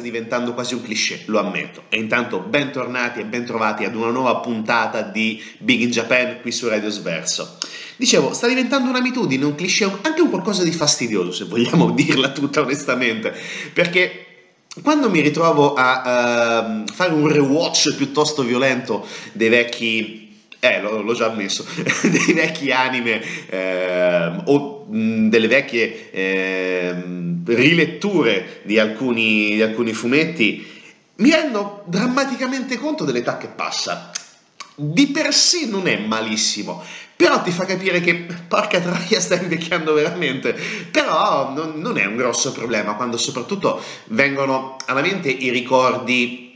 diventando quasi un cliché, lo ammetto. E intanto bentornati e bentrovati ad una nuova puntata di Big in Japan qui su Radio Sverso. Dicevo, sta diventando un'abitudine, un cliché, anche un qualcosa di fastidioso, se vogliamo dirla tutta onestamente, perché quando mi ritrovo a uh, fare un rewatch piuttosto violento dei vecchi eh, l'ho, l'ho, già ammesso, dei vecchi anime eh, o delle vecchie eh, riletture di alcuni, di alcuni fumetti, mi rendo drammaticamente conto dell'età che passa. Di per sé non è malissimo, però ti fa capire che porca troia stai invecchiando veramente. Però non, non è un grosso problema quando soprattutto vengono alla mente i ricordi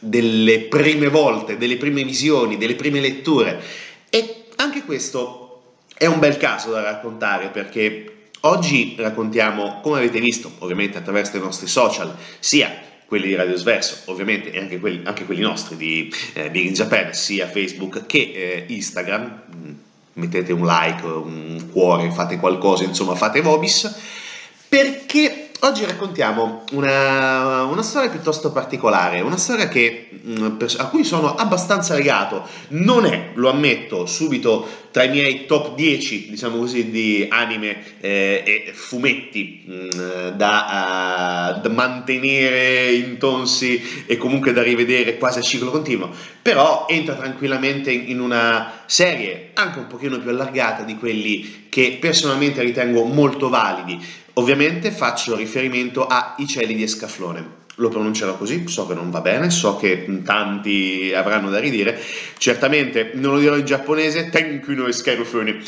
delle prime volte, delle prime visioni, delle prime letture. E anche questo è un bel caso da raccontare perché oggi raccontiamo, come avete visto, ovviamente attraverso i nostri social, sia quelli di Radio Sverso, ovviamente, e anche quelli, anche quelli nostri di eh, Big in Japan, sia Facebook che eh, Instagram. Mettete un like, un cuore, fate qualcosa, insomma, fate vobis, perché Oggi raccontiamo una, una, storia piuttosto particolare, una storia che, mm, a cui sono abbastanza legato. Non è, lo ammetto, subito tra i miei top 10, diciamo così, di anime eh, e fumetti mh, mm, da, uh, da, mantenere in tonsi e comunque da rivedere quasi a ciclo continuo, però entra tranquillamente in una serie anche un pochino più allargata di quelli che personalmente ritengo molto validi. Ovviamente faccio riferimento a I cieli di Escaflone. Lo pronuncerò così, so che non va bene, so che tanti avranno da ridire. Certamente non lo dirò in giapponese, Tenku no Escaflone.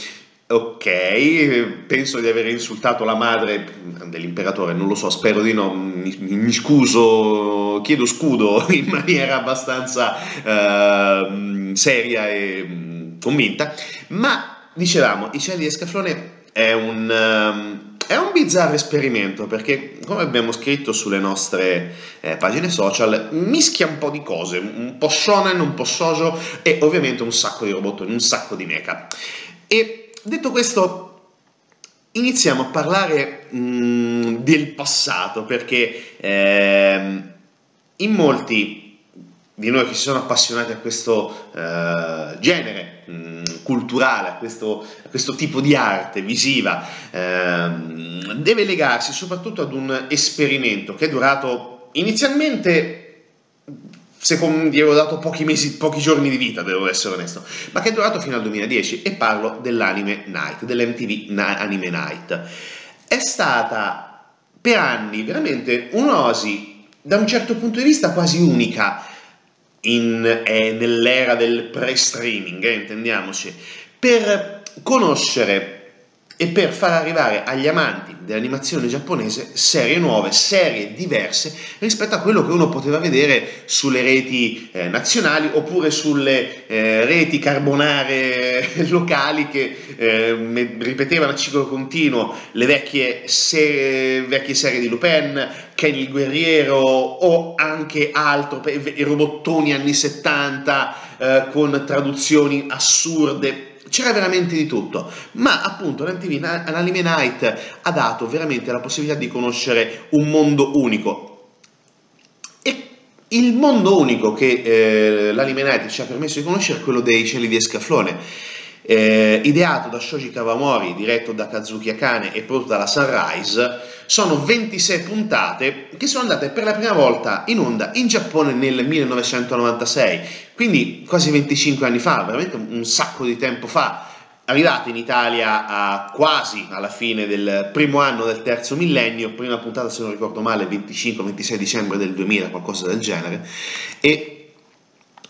Ok, penso di aver insultato la madre dell'imperatore, non lo so, spero di no, mi, mi scuso, chiedo scudo in maniera abbastanza uh, seria e mm, convinta, ma dicevamo, i cieli di Escaflone è un... Um, è un bizzarro esperimento perché, come abbiamo scritto sulle nostre eh, pagine social, mischia un po' di cose, un po' shonen, un po' shoujo e ovviamente un sacco di robot, un sacco di mecha. E detto questo, iniziamo a parlare mh, mm, del passato perché eh, in molti di noi che si sono appassionati a questo uh, genere mh, mm, culturale, a questo, a questo, tipo di arte visiva, uh, deve legarsi soprattutto ad un esperimento che è durato inizialmente secondo gli avevo dato pochi mesi, pochi giorni di vita, devo essere onesto, ma che è durato fino al 2010 e parlo dell'anime Night, dell'MTV Anime Night. È stata per anni veramente un'osi da un certo punto di vista quasi unica in, eh, nell'era del pre-streaming, eh, intendiamoci, per conoscere e per far arrivare agli amanti dell'animazione giapponese serie nuove, serie diverse rispetto a quello che uno poteva vedere sulle reti eh, nazionali oppure sulle eh, reti carbonare locali che eh, ripetevano a ciclo continuo le vecchie, se- vecchie serie di Lupin, Ken il guerriero o anche altro, i robottoni anni 70 eh, con traduzioni assurde c'era veramente di tutto, ma appunto l'MTV l'Anime Night ha dato veramente la possibilità di conoscere un mondo unico. E il mondo unico che eh, l'Anime Night ci ha permesso di conoscere è quello dei cieli di Escaflone eh, ideato da Shoji Kawamori, diretto da Kazuki Akane e prodotto dalla Sunrise, sono 26 puntate che sono andate per la prima volta in onda in Giappone nel 1996, quindi quasi 25 anni fa, veramente un sacco di tempo fa, arrivate in Italia a quasi alla fine del primo anno del terzo millennio, prima puntata se non ricordo male 25-26 dicembre del 2000, qualcosa del genere, e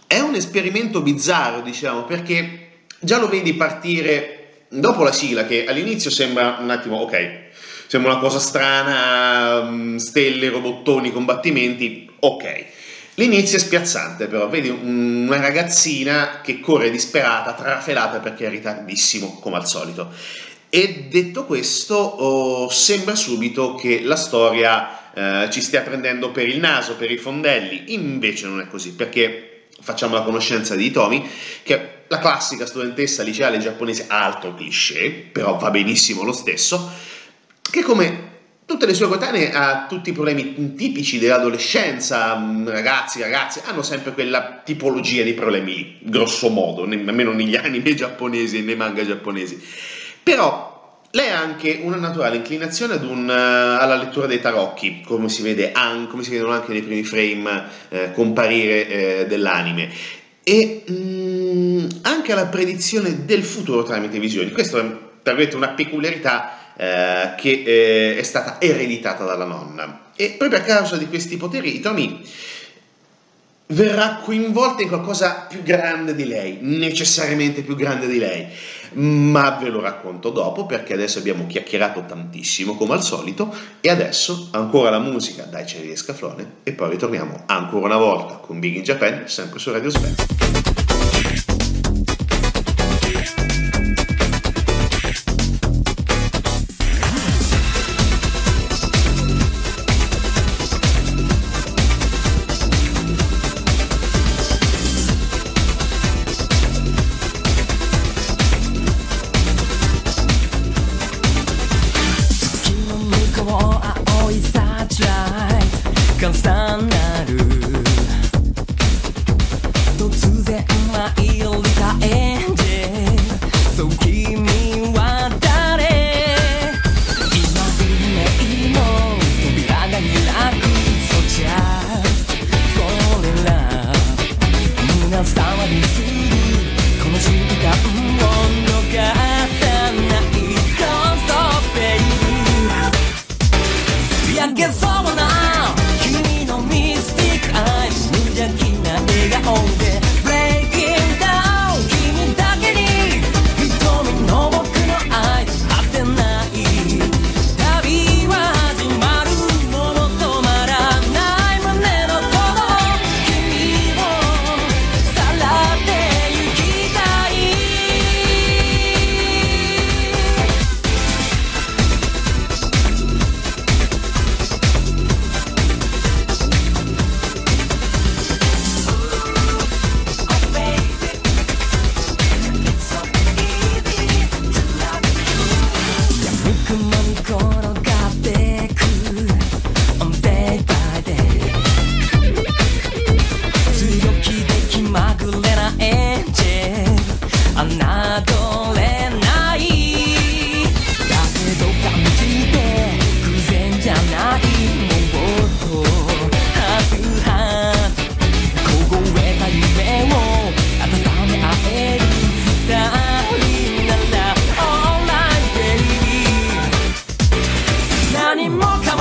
è un esperimento bizzarro, diciamo, perché già lo vedi partire dopo la sigla che all'inizio sembra un attimo ok, sembra una cosa strana, mm, stelle, robottoni, combattimenti, ok. L'inizio è spiazzante però, vedi una ragazzina che corre disperata, trafelata perché è ritardissimo come al solito. E detto questo, oh, sembra subito che la storia eh, ci stia prendendo per il naso, per i fondelli, invece non è così, perché facciamo la conoscenza di Tomi, che la classica studentessa liceale giapponese, altro cliché, però va benissimo lo stesso, che come tutte le sue coetanee ha tutti i problemi tipici dell'adolescenza, mm, ragazzi, ragazze, hanno sempre quella tipologia di problemi, grosso modo, almeno negli anime giapponesi e nei manga giapponesi. Però lei ha anche una naturale inclinazione un, uh, alla lettura dei tarocchi, come si, vede come si vedono anche nei primi frame uh, comparire uh, dell'anime, e um, anche alla predizione del futuro tramite visioni. Questa è per una peculiarità che è stata ereditata dalla nonna. E proprio a causa di questi poteri, Itomi verrà coinvolta in qualcosa più grande di lei, necessariamente più grande di lei, ma ve lo racconto dopo perché adesso abbiamo chiacchierato tantissimo come al solito e adesso ancora la musica dai cieli di Scaflone e poi ritorniamo ancora una volta con Big in Japan sempre su Radio Sven. home. anymore.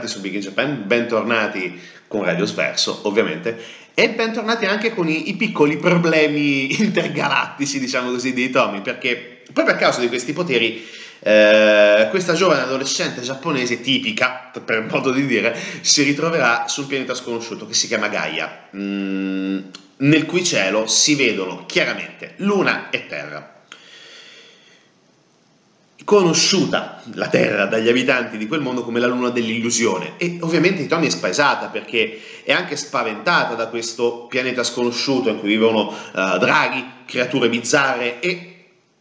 Bentornati su Big in Japan, bentornati con Radio Sverso, ovviamente, e bentornati anche con i, i piccoli problemi intergalattici, diciamo così, di Tommy, perché proprio a causa di questi poteri eh, questa giovane adolescente giapponese tipica, per modo di dire, si ritroverà su un pianeta sconosciuto che si chiama Gaia, mm, nel cui cielo si vedono chiaramente Luna e Terra conosciuta la Terra dagli abitanti di quel mondo come la luna dell'illusione. E ovviamente Tommy è spaesata perché è anche spaventata da questo pianeta sconosciuto in cui vivono uh, draghi, creature bizzarre e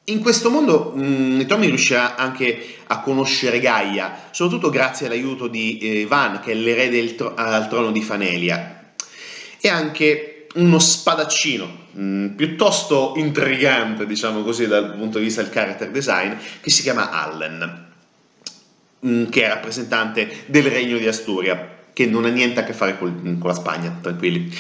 in questo mondo mh, mm, Tommy riuscirà anche a conoscere Gaia, soprattutto grazie all'aiuto di eh, Van che è l'erede tro- al trono di Fanelia. E anche uno spadaccino mh, mm, piuttosto intrigante, diciamo così, dal punto di vista del character design, che si chiama Allen, mh, mm, che è rappresentante del regno di Asturia, che non ha niente a che fare col, con la Spagna, tranquilli.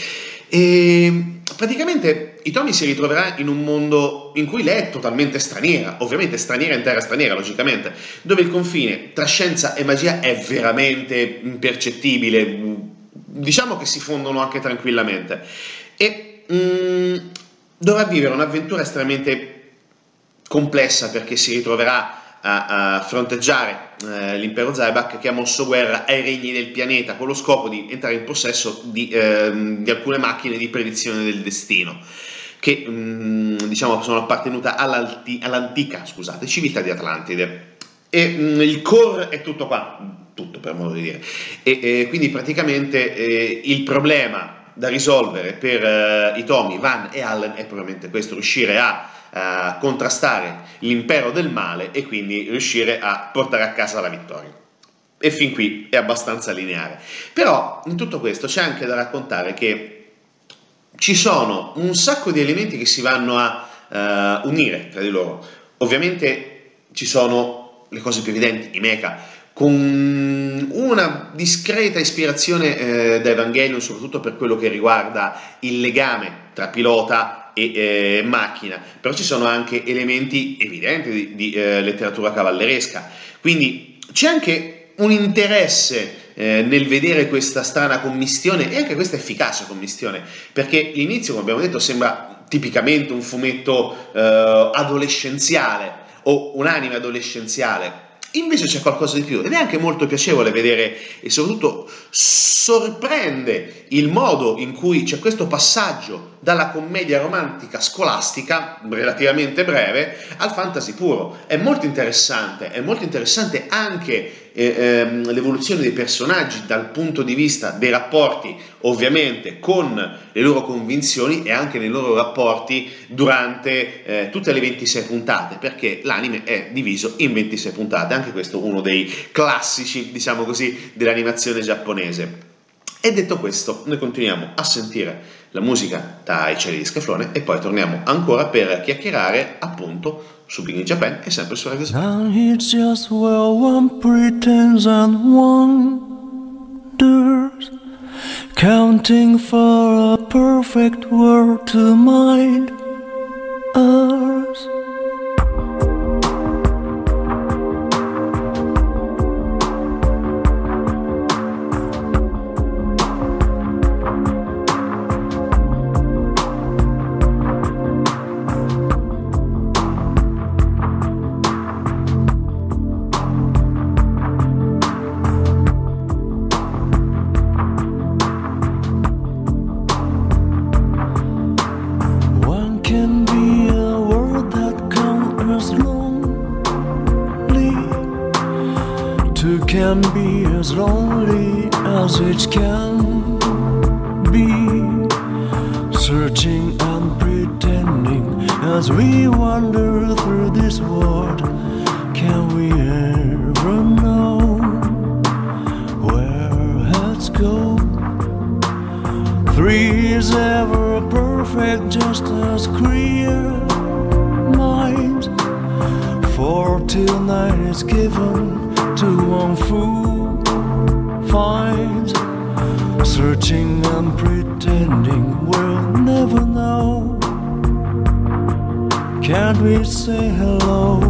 E praticamente Itomi si ritroverà in un mondo in cui lei è totalmente straniera, ovviamente straniera in terra straniera, logicamente, dove il confine tra scienza e magia è veramente impercettibile, diciamo che si fondono anche tranquillamente e mh, mm, dovrà vivere un'avventura estremamente complessa perché si ritroverà a, a fronteggiare eh, l'impero Zaibak che ha mosso guerra ai regni del pianeta con lo scopo di entrare in possesso di, eh, di alcune macchine di predizione del destino che mh, mm, diciamo sono appartenute all'antica scusate, civiltà di Atlantide. E mh, mm, il core è tutto qua tutto per modo di dire. E, e quindi praticamente eh, il problema da risolvere per uh, i Tomi, Van e Allen è probabilmente questo, riuscire a uh, contrastare l'impero del male e quindi riuscire a portare a casa la vittoria. E fin qui è abbastanza lineare. Però in tutto questo c'è anche da raccontare che ci sono un sacco di elementi che si vanno a uh, unire tra di loro. Ovviamente ci sono le cose più evidenti, i mecha, con una discreta ispirazione eh, da Evangelion, soprattutto per quello che riguarda il legame tra pilota e eh, macchina, però ci sono anche elementi evidenti di, di eh, letteratura cavalleresca. Quindi c'è anche un interesse eh, nel vedere questa strana commistione e anche questa efficace commistione, perché l'inizio, come abbiamo detto, sembra tipicamente un fumetto eh, adolescenziale o un anime adolescenziale Invece c'è qualcosa di più ed è anche molto piacevole vedere e soprattutto sorprende il modo in cui c'è questo passaggio dalla commedia romantica scolastica, relativamente breve, al fantasy puro. È molto interessante, è molto interessante anche eh, ehm, l'evoluzione dei personaggi dal punto di vista dei rapporti, ovviamente, con le loro convinzioni e anche nei loro rapporti durante eh, tutte le 26 puntate, perché l'anime è diviso in 26 puntate, anche questo uno dei classici, diciamo così, dell'animazione giapponese. E detto questo, noi continuiamo a sentire la musica dai cieli di Scaflone e poi torniamo ancora per chiacchierare appunto su Big in Japan e sempre su Radio Now it's just where one pretends and wonders Counting for a perfect world to mind Searching and pretending we'll never know. Can't we say hello?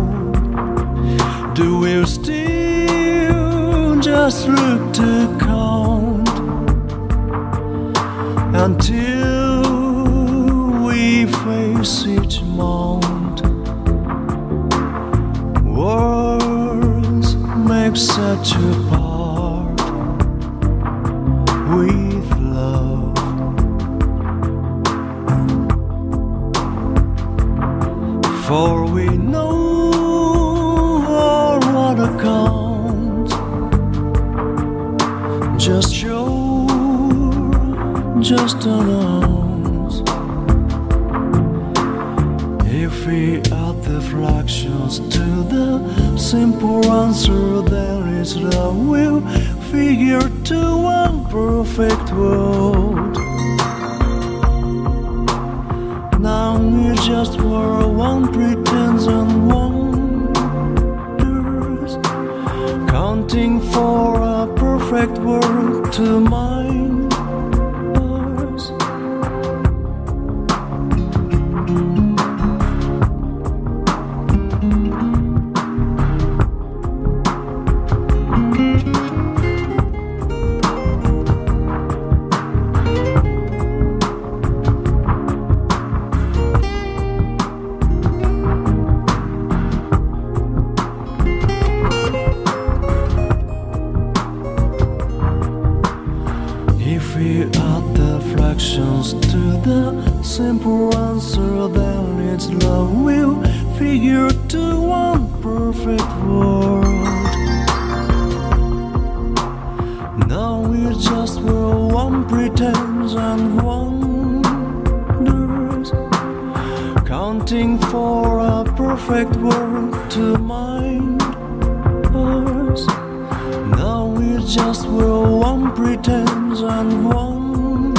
Do we still just look to count until we face each mount? Words make such a simple answer, then it's love will figure to one perfect world. Now we just were one pretends and wonders, counting for a perfect world to mind pretends and wonders,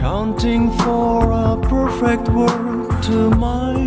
counting for a perfect world to mind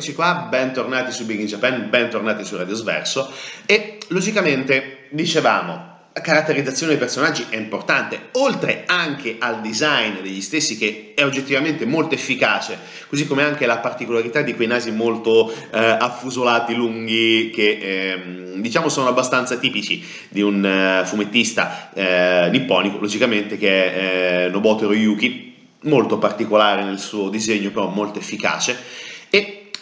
E rieccoci qua, bentornati su Big in Japan, bentornati su Radio Sverso e logicamente dicevamo la caratterizzazione dei personaggi è importante, oltre anche al design degli stessi che è oggettivamente molto efficace, così come anche la particolarità di quei nasi molto eh, affusolati, lunghi, che ehm, diciamo sono abbastanza tipici di un eh, fumettista eh, nipponico, logicamente che è eh, Nobuteru Yuki, molto particolare nel suo disegno, però molto efficace.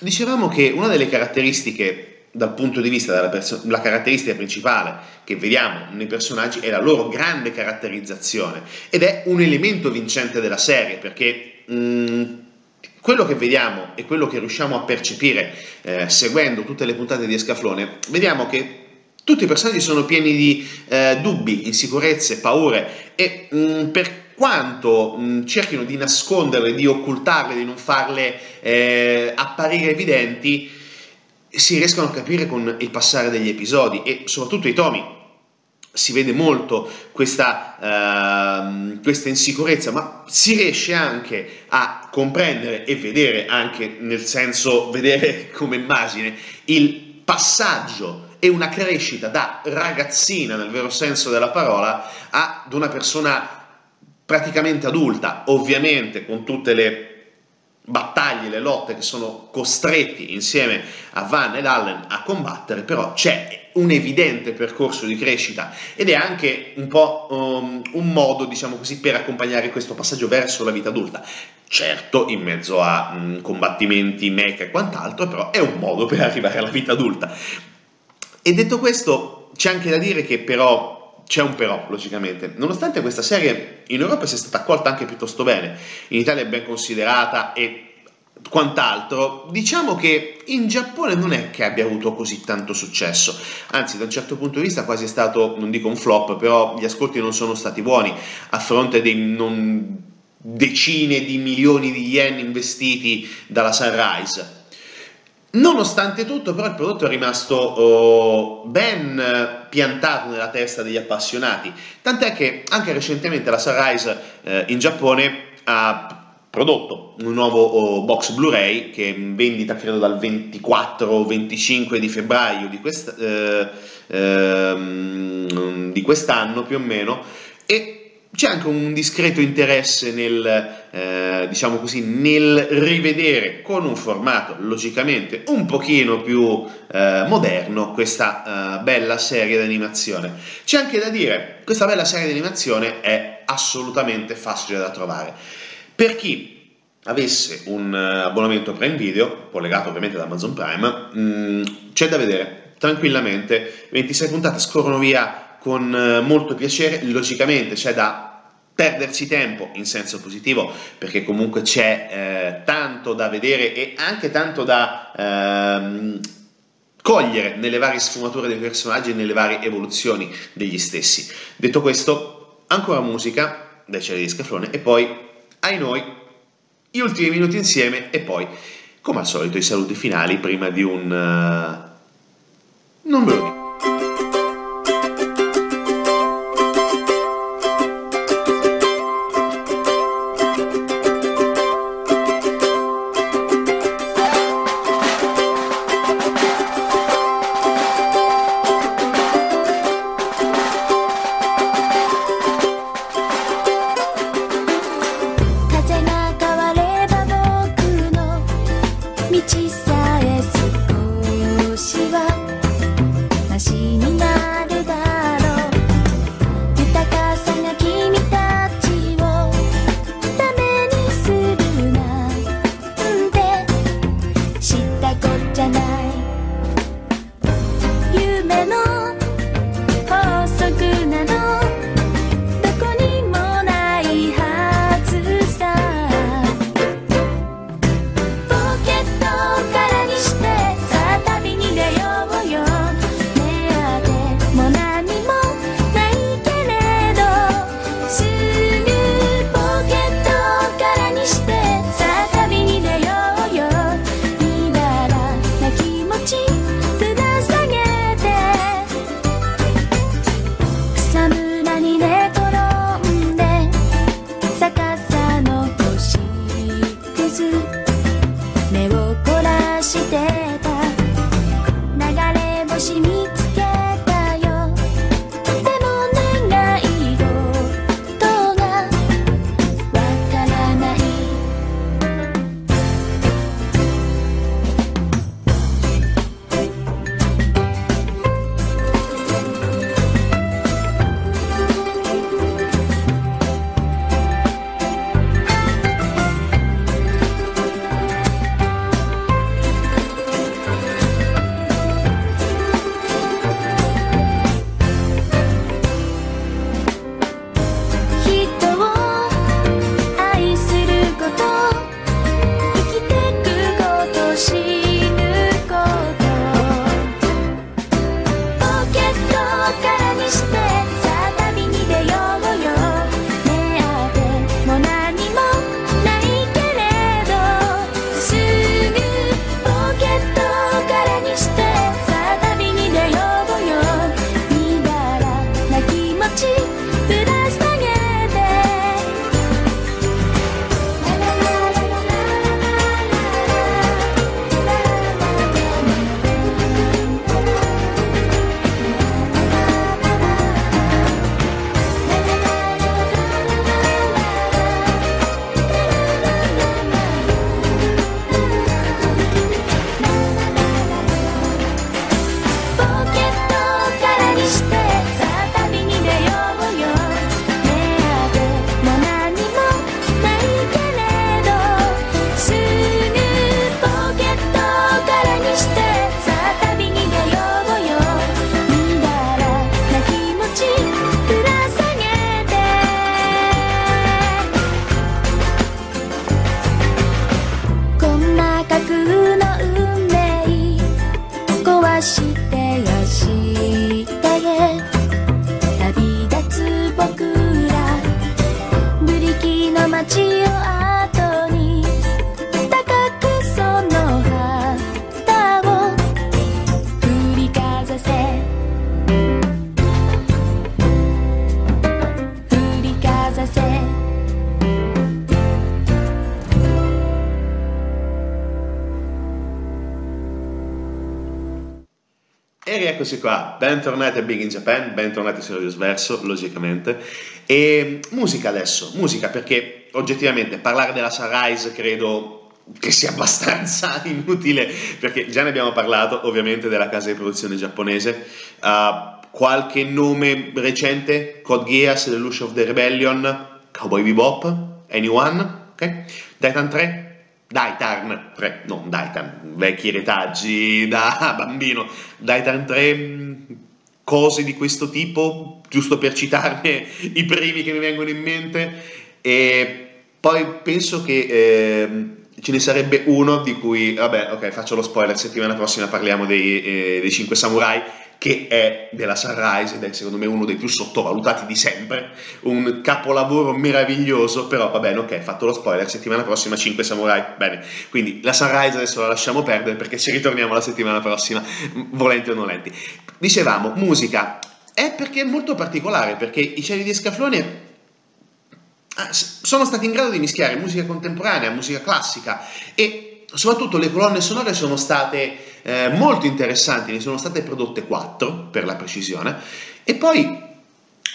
Dicevamo che una delle caratteristiche dal punto di vista della perso- la caratteristica principale che vediamo nei personaggi è la loro grande caratterizzazione ed è un elemento vincente della serie perché mh, quello che vediamo e quello che riusciamo a percepire eh, seguendo tutte le puntate di Escaflone, vediamo che tutti i personaggi sono pieni di eh, dubbi, insicurezze, paure e mh, per quanto mh, cerchino di nasconderle, di occultarle, di non farle eh, apparire evidenti, si riescono a capire con il passare degli episodi e soprattutto i tomi. Si vede molto questa, ehm, questa insicurezza, ma si riesce anche a comprendere e vedere anche nel senso vedere come immagine il passaggio e una crescita da ragazzina nel vero senso della parola ad una persona praticamente adulta, ovviamente con tutte le battaglie, le lotte che sono costretti insieme a Van ed Allen a combattere, però c'è un evidente percorso di crescita ed è anche un po' um, un modo, diciamo così, per accompagnare questo passaggio verso la vita adulta. Certo, in mezzo a um, combattimenti, mecha e quant'altro, però è un modo per arrivare alla vita adulta. E detto questo, c'è anche da dire che però c'è un però, logicamente. Nonostante questa serie in Europa sia stata accolta anche piuttosto bene, in Italia è ben considerata e quant'altro, diciamo che in Giappone non è che abbia avuto così tanto successo, anzi da un certo punto di vista quasi è stato, non dico un flop, però gli ascolti non sono stati buoni a fronte dei non decine di milioni di yen investiti dalla Sunrise. Nonostante tutto, però, il prodotto è rimasto oh, ben piantato nella testa degli appassionati, tant'è che anche recentemente la Sunrise eh, in Giappone ha prodotto un nuovo oh, box Blu-ray che è in vendita credo dal 24 o 25 di febbraio di, quest, eh, eh, di quest'anno più o meno. E c'è anche un discreto interesse nel, eh, diciamo così, nel rivedere con un formato logicamente un pochino più eh, moderno questa eh, bella serie di animazione. C'è anche da dire, questa bella serie di animazione è assolutamente facile da trovare. Per chi avesse un uh, abbonamento Prime Video, collegato ovviamente ad Amazon Prime, mh, mm, c'è da vedere tranquillamente, 26 puntate scorrono via con uh, molto piacere, logicamente c'è da perderci tempo in senso positivo perché comunque c'è eh, tanto da vedere e anche tanto da ehm, cogliere nelle varie sfumature dei personaggi e nelle varie evoluzioni degli stessi. Detto questo, ancora musica dai cieli di Scaflone e poi ai noi gli ultimi minuti insieme e poi, come al solito, i saluti finali prima di un... Uh, non ve lo dico. 心。E rieccoci qua, bentornati a Big in Japan, bentornati su Radio Sverso, logicamente. E musica adesso, musica perché oggettivamente parlare della Sunrise credo che sia abbastanza inutile perché già ne abbiamo parlato ovviamente della casa di produzione giapponese. Uh, qualche nome recente? Code Geass, The Lush of the Rebellion, Cowboy Bebop, Anyone? Ok? Titan 3? Daitarn 3, non Daitan, vecchi retaggi da bambino. Daitarn 3, mh, cose di questo tipo, giusto per citarne i primi che mi vengono in mente. E poi penso che ehm, ce ne sarebbe uno di cui, vabbè, ok, faccio lo spoiler, settimana prossima parliamo dei, eh, dei 5 samurai, che è della Sunrise ed è secondo me uno dei più sottovalutati di sempre, un capolavoro meraviglioso, però va bene, ok, fatto lo spoiler, settimana prossima 5 samurai, bene, quindi la Sunrise adesso la lasciamo perdere perché ci ritorniamo la settimana prossima, volenti o nolenti. Dicevamo, musica, è perché è molto particolare, perché i cieli di Scaflone sono stati in grado di mischiare musica contemporanea, musica classica e soprattutto le colonne sonore sono state eh, molto interessanti, ne sono state prodotte quattro per la precisione. E poi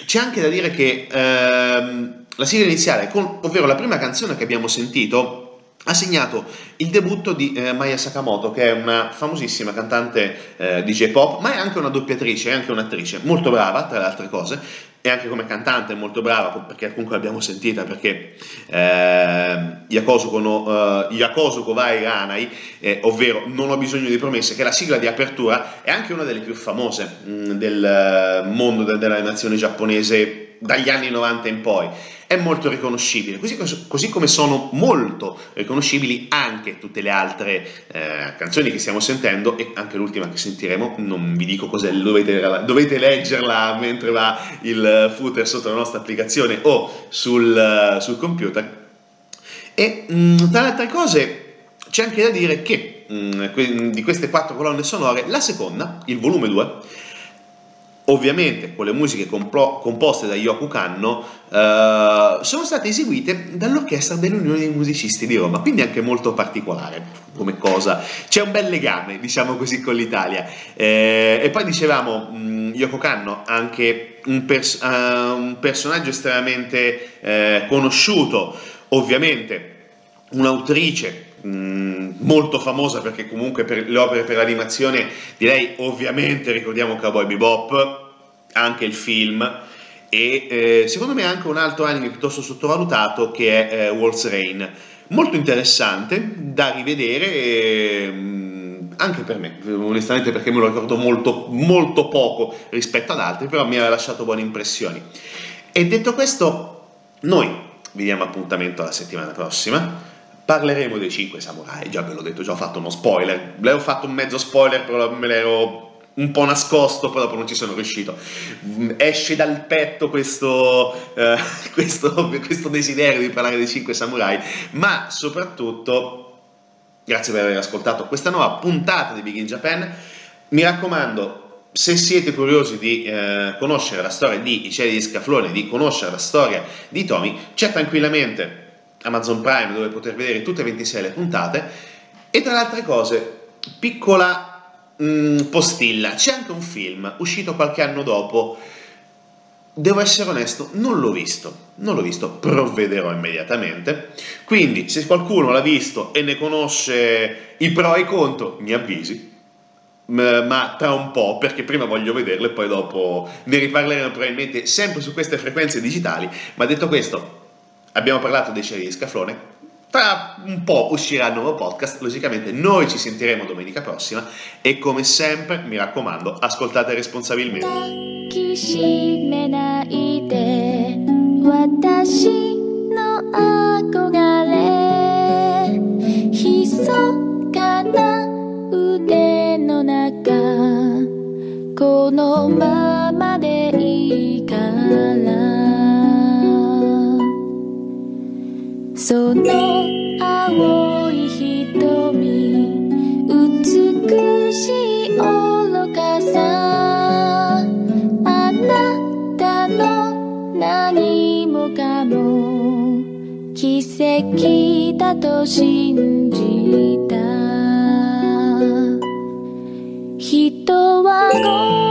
c'è anche da dire che ehm, la sigla iniziale, con- ovvero la prima canzone che abbiamo sentito, ha segnato il debutto di eh, Maya Sakamoto, che è una famosissima cantante eh, di J-pop, ma è anche una doppiatrice, è anche un'attrice molto brava, tra le altre cose, e anche come cantante è molto brava, perché comunque l'abbiamo sentita, perché eh, Yakosuko, no, eh, Yakosuko Vai Ranai, eh, ovvero Non ho bisogno di promesse, che è la sigla di apertura, è anche una delle più famose mh, del eh, mondo de- della nazione giapponese dagli anni 90 in poi è molto riconoscibile, così, così, come sono molto riconoscibili anche tutte le altre eh, canzoni che stiamo sentendo e anche l'ultima che sentiremo, non vi dico cos'è, dovete, dovete leggerla mentre va il footer sotto la nostra applicazione o sul, sul computer. E mh, tra le altre cose c'è anche da dire che mh, di queste quattro colonne sonore, la seconda, il volume 2, ovviamente con le musiche complo- composte da Yoko Kanno, eh, sono state eseguite dall'orchestra dell'Unione dei Musicisti di Roma, quindi anche molto particolare come cosa. C'è un bel legame, diciamo così, con l'Italia. Eh, e poi dicevamo, mh, Yoko Kanno, anche un, pers- uh, un personaggio estremamente eh, conosciuto, ovviamente un'autrice mh, molto famosa perché comunque per le opere per l'animazione di lei ovviamente ricordiamo Cowboy Bebop, anche il film e eh, secondo me anche un altro anime piuttosto sottovalutato che è eh, Waltz Rain. Molto interessante da rivedere e, mh, anche per me, onestamente perché me lo ricordo molto, molto poco rispetto ad altri, però mi ha lasciato buone impressioni. E detto questo, noi vi diamo appuntamento la settimana prossima parleremo dei 5 samurai. Già ve l'ho detto, già ho fatto uno spoiler. Le ho fatto un mezzo spoiler, però me l'ero un po' nascosto, poi dopo non ci sono riuscito. Esce dal petto questo, eh, questo, questo desiderio di parlare dei 5 samurai, ma soprattutto, grazie per aver ascoltato questa nuova puntata di Big in Japan. Mi raccomando, se siete curiosi di eh, conoscere la storia di I Cieli di Scaflone, di conoscere la storia di Tommy, c'è tranquillamente Amazon Prime dove poter vedere tutte e 26 le puntate. E tra le altre cose piccola mh, postilla c'è anche un film uscito qualche anno dopo. Devo essere onesto non l'ho visto non l'ho visto provvederò immediatamente. Quindi se qualcuno l'ha visto e ne conosce i pro e i contro mi avvisi. Ma tra un po' perché prima voglio vederlo e poi dopo ne riparleremo probabilmente sempre su queste frequenze digitali. Ma detto questo abbiamo parlato dei ceri di scaflone. Tra un po' uscirà il nuovo podcast, logicamente noi ci sentiremo domenica prossima e come sempre, mi raccomando, ascoltate responsabilmente. 憧れ密かな腕の中このままでいいその青い瞳美しい愚かさあなたの何もかも奇跡だと信じた人は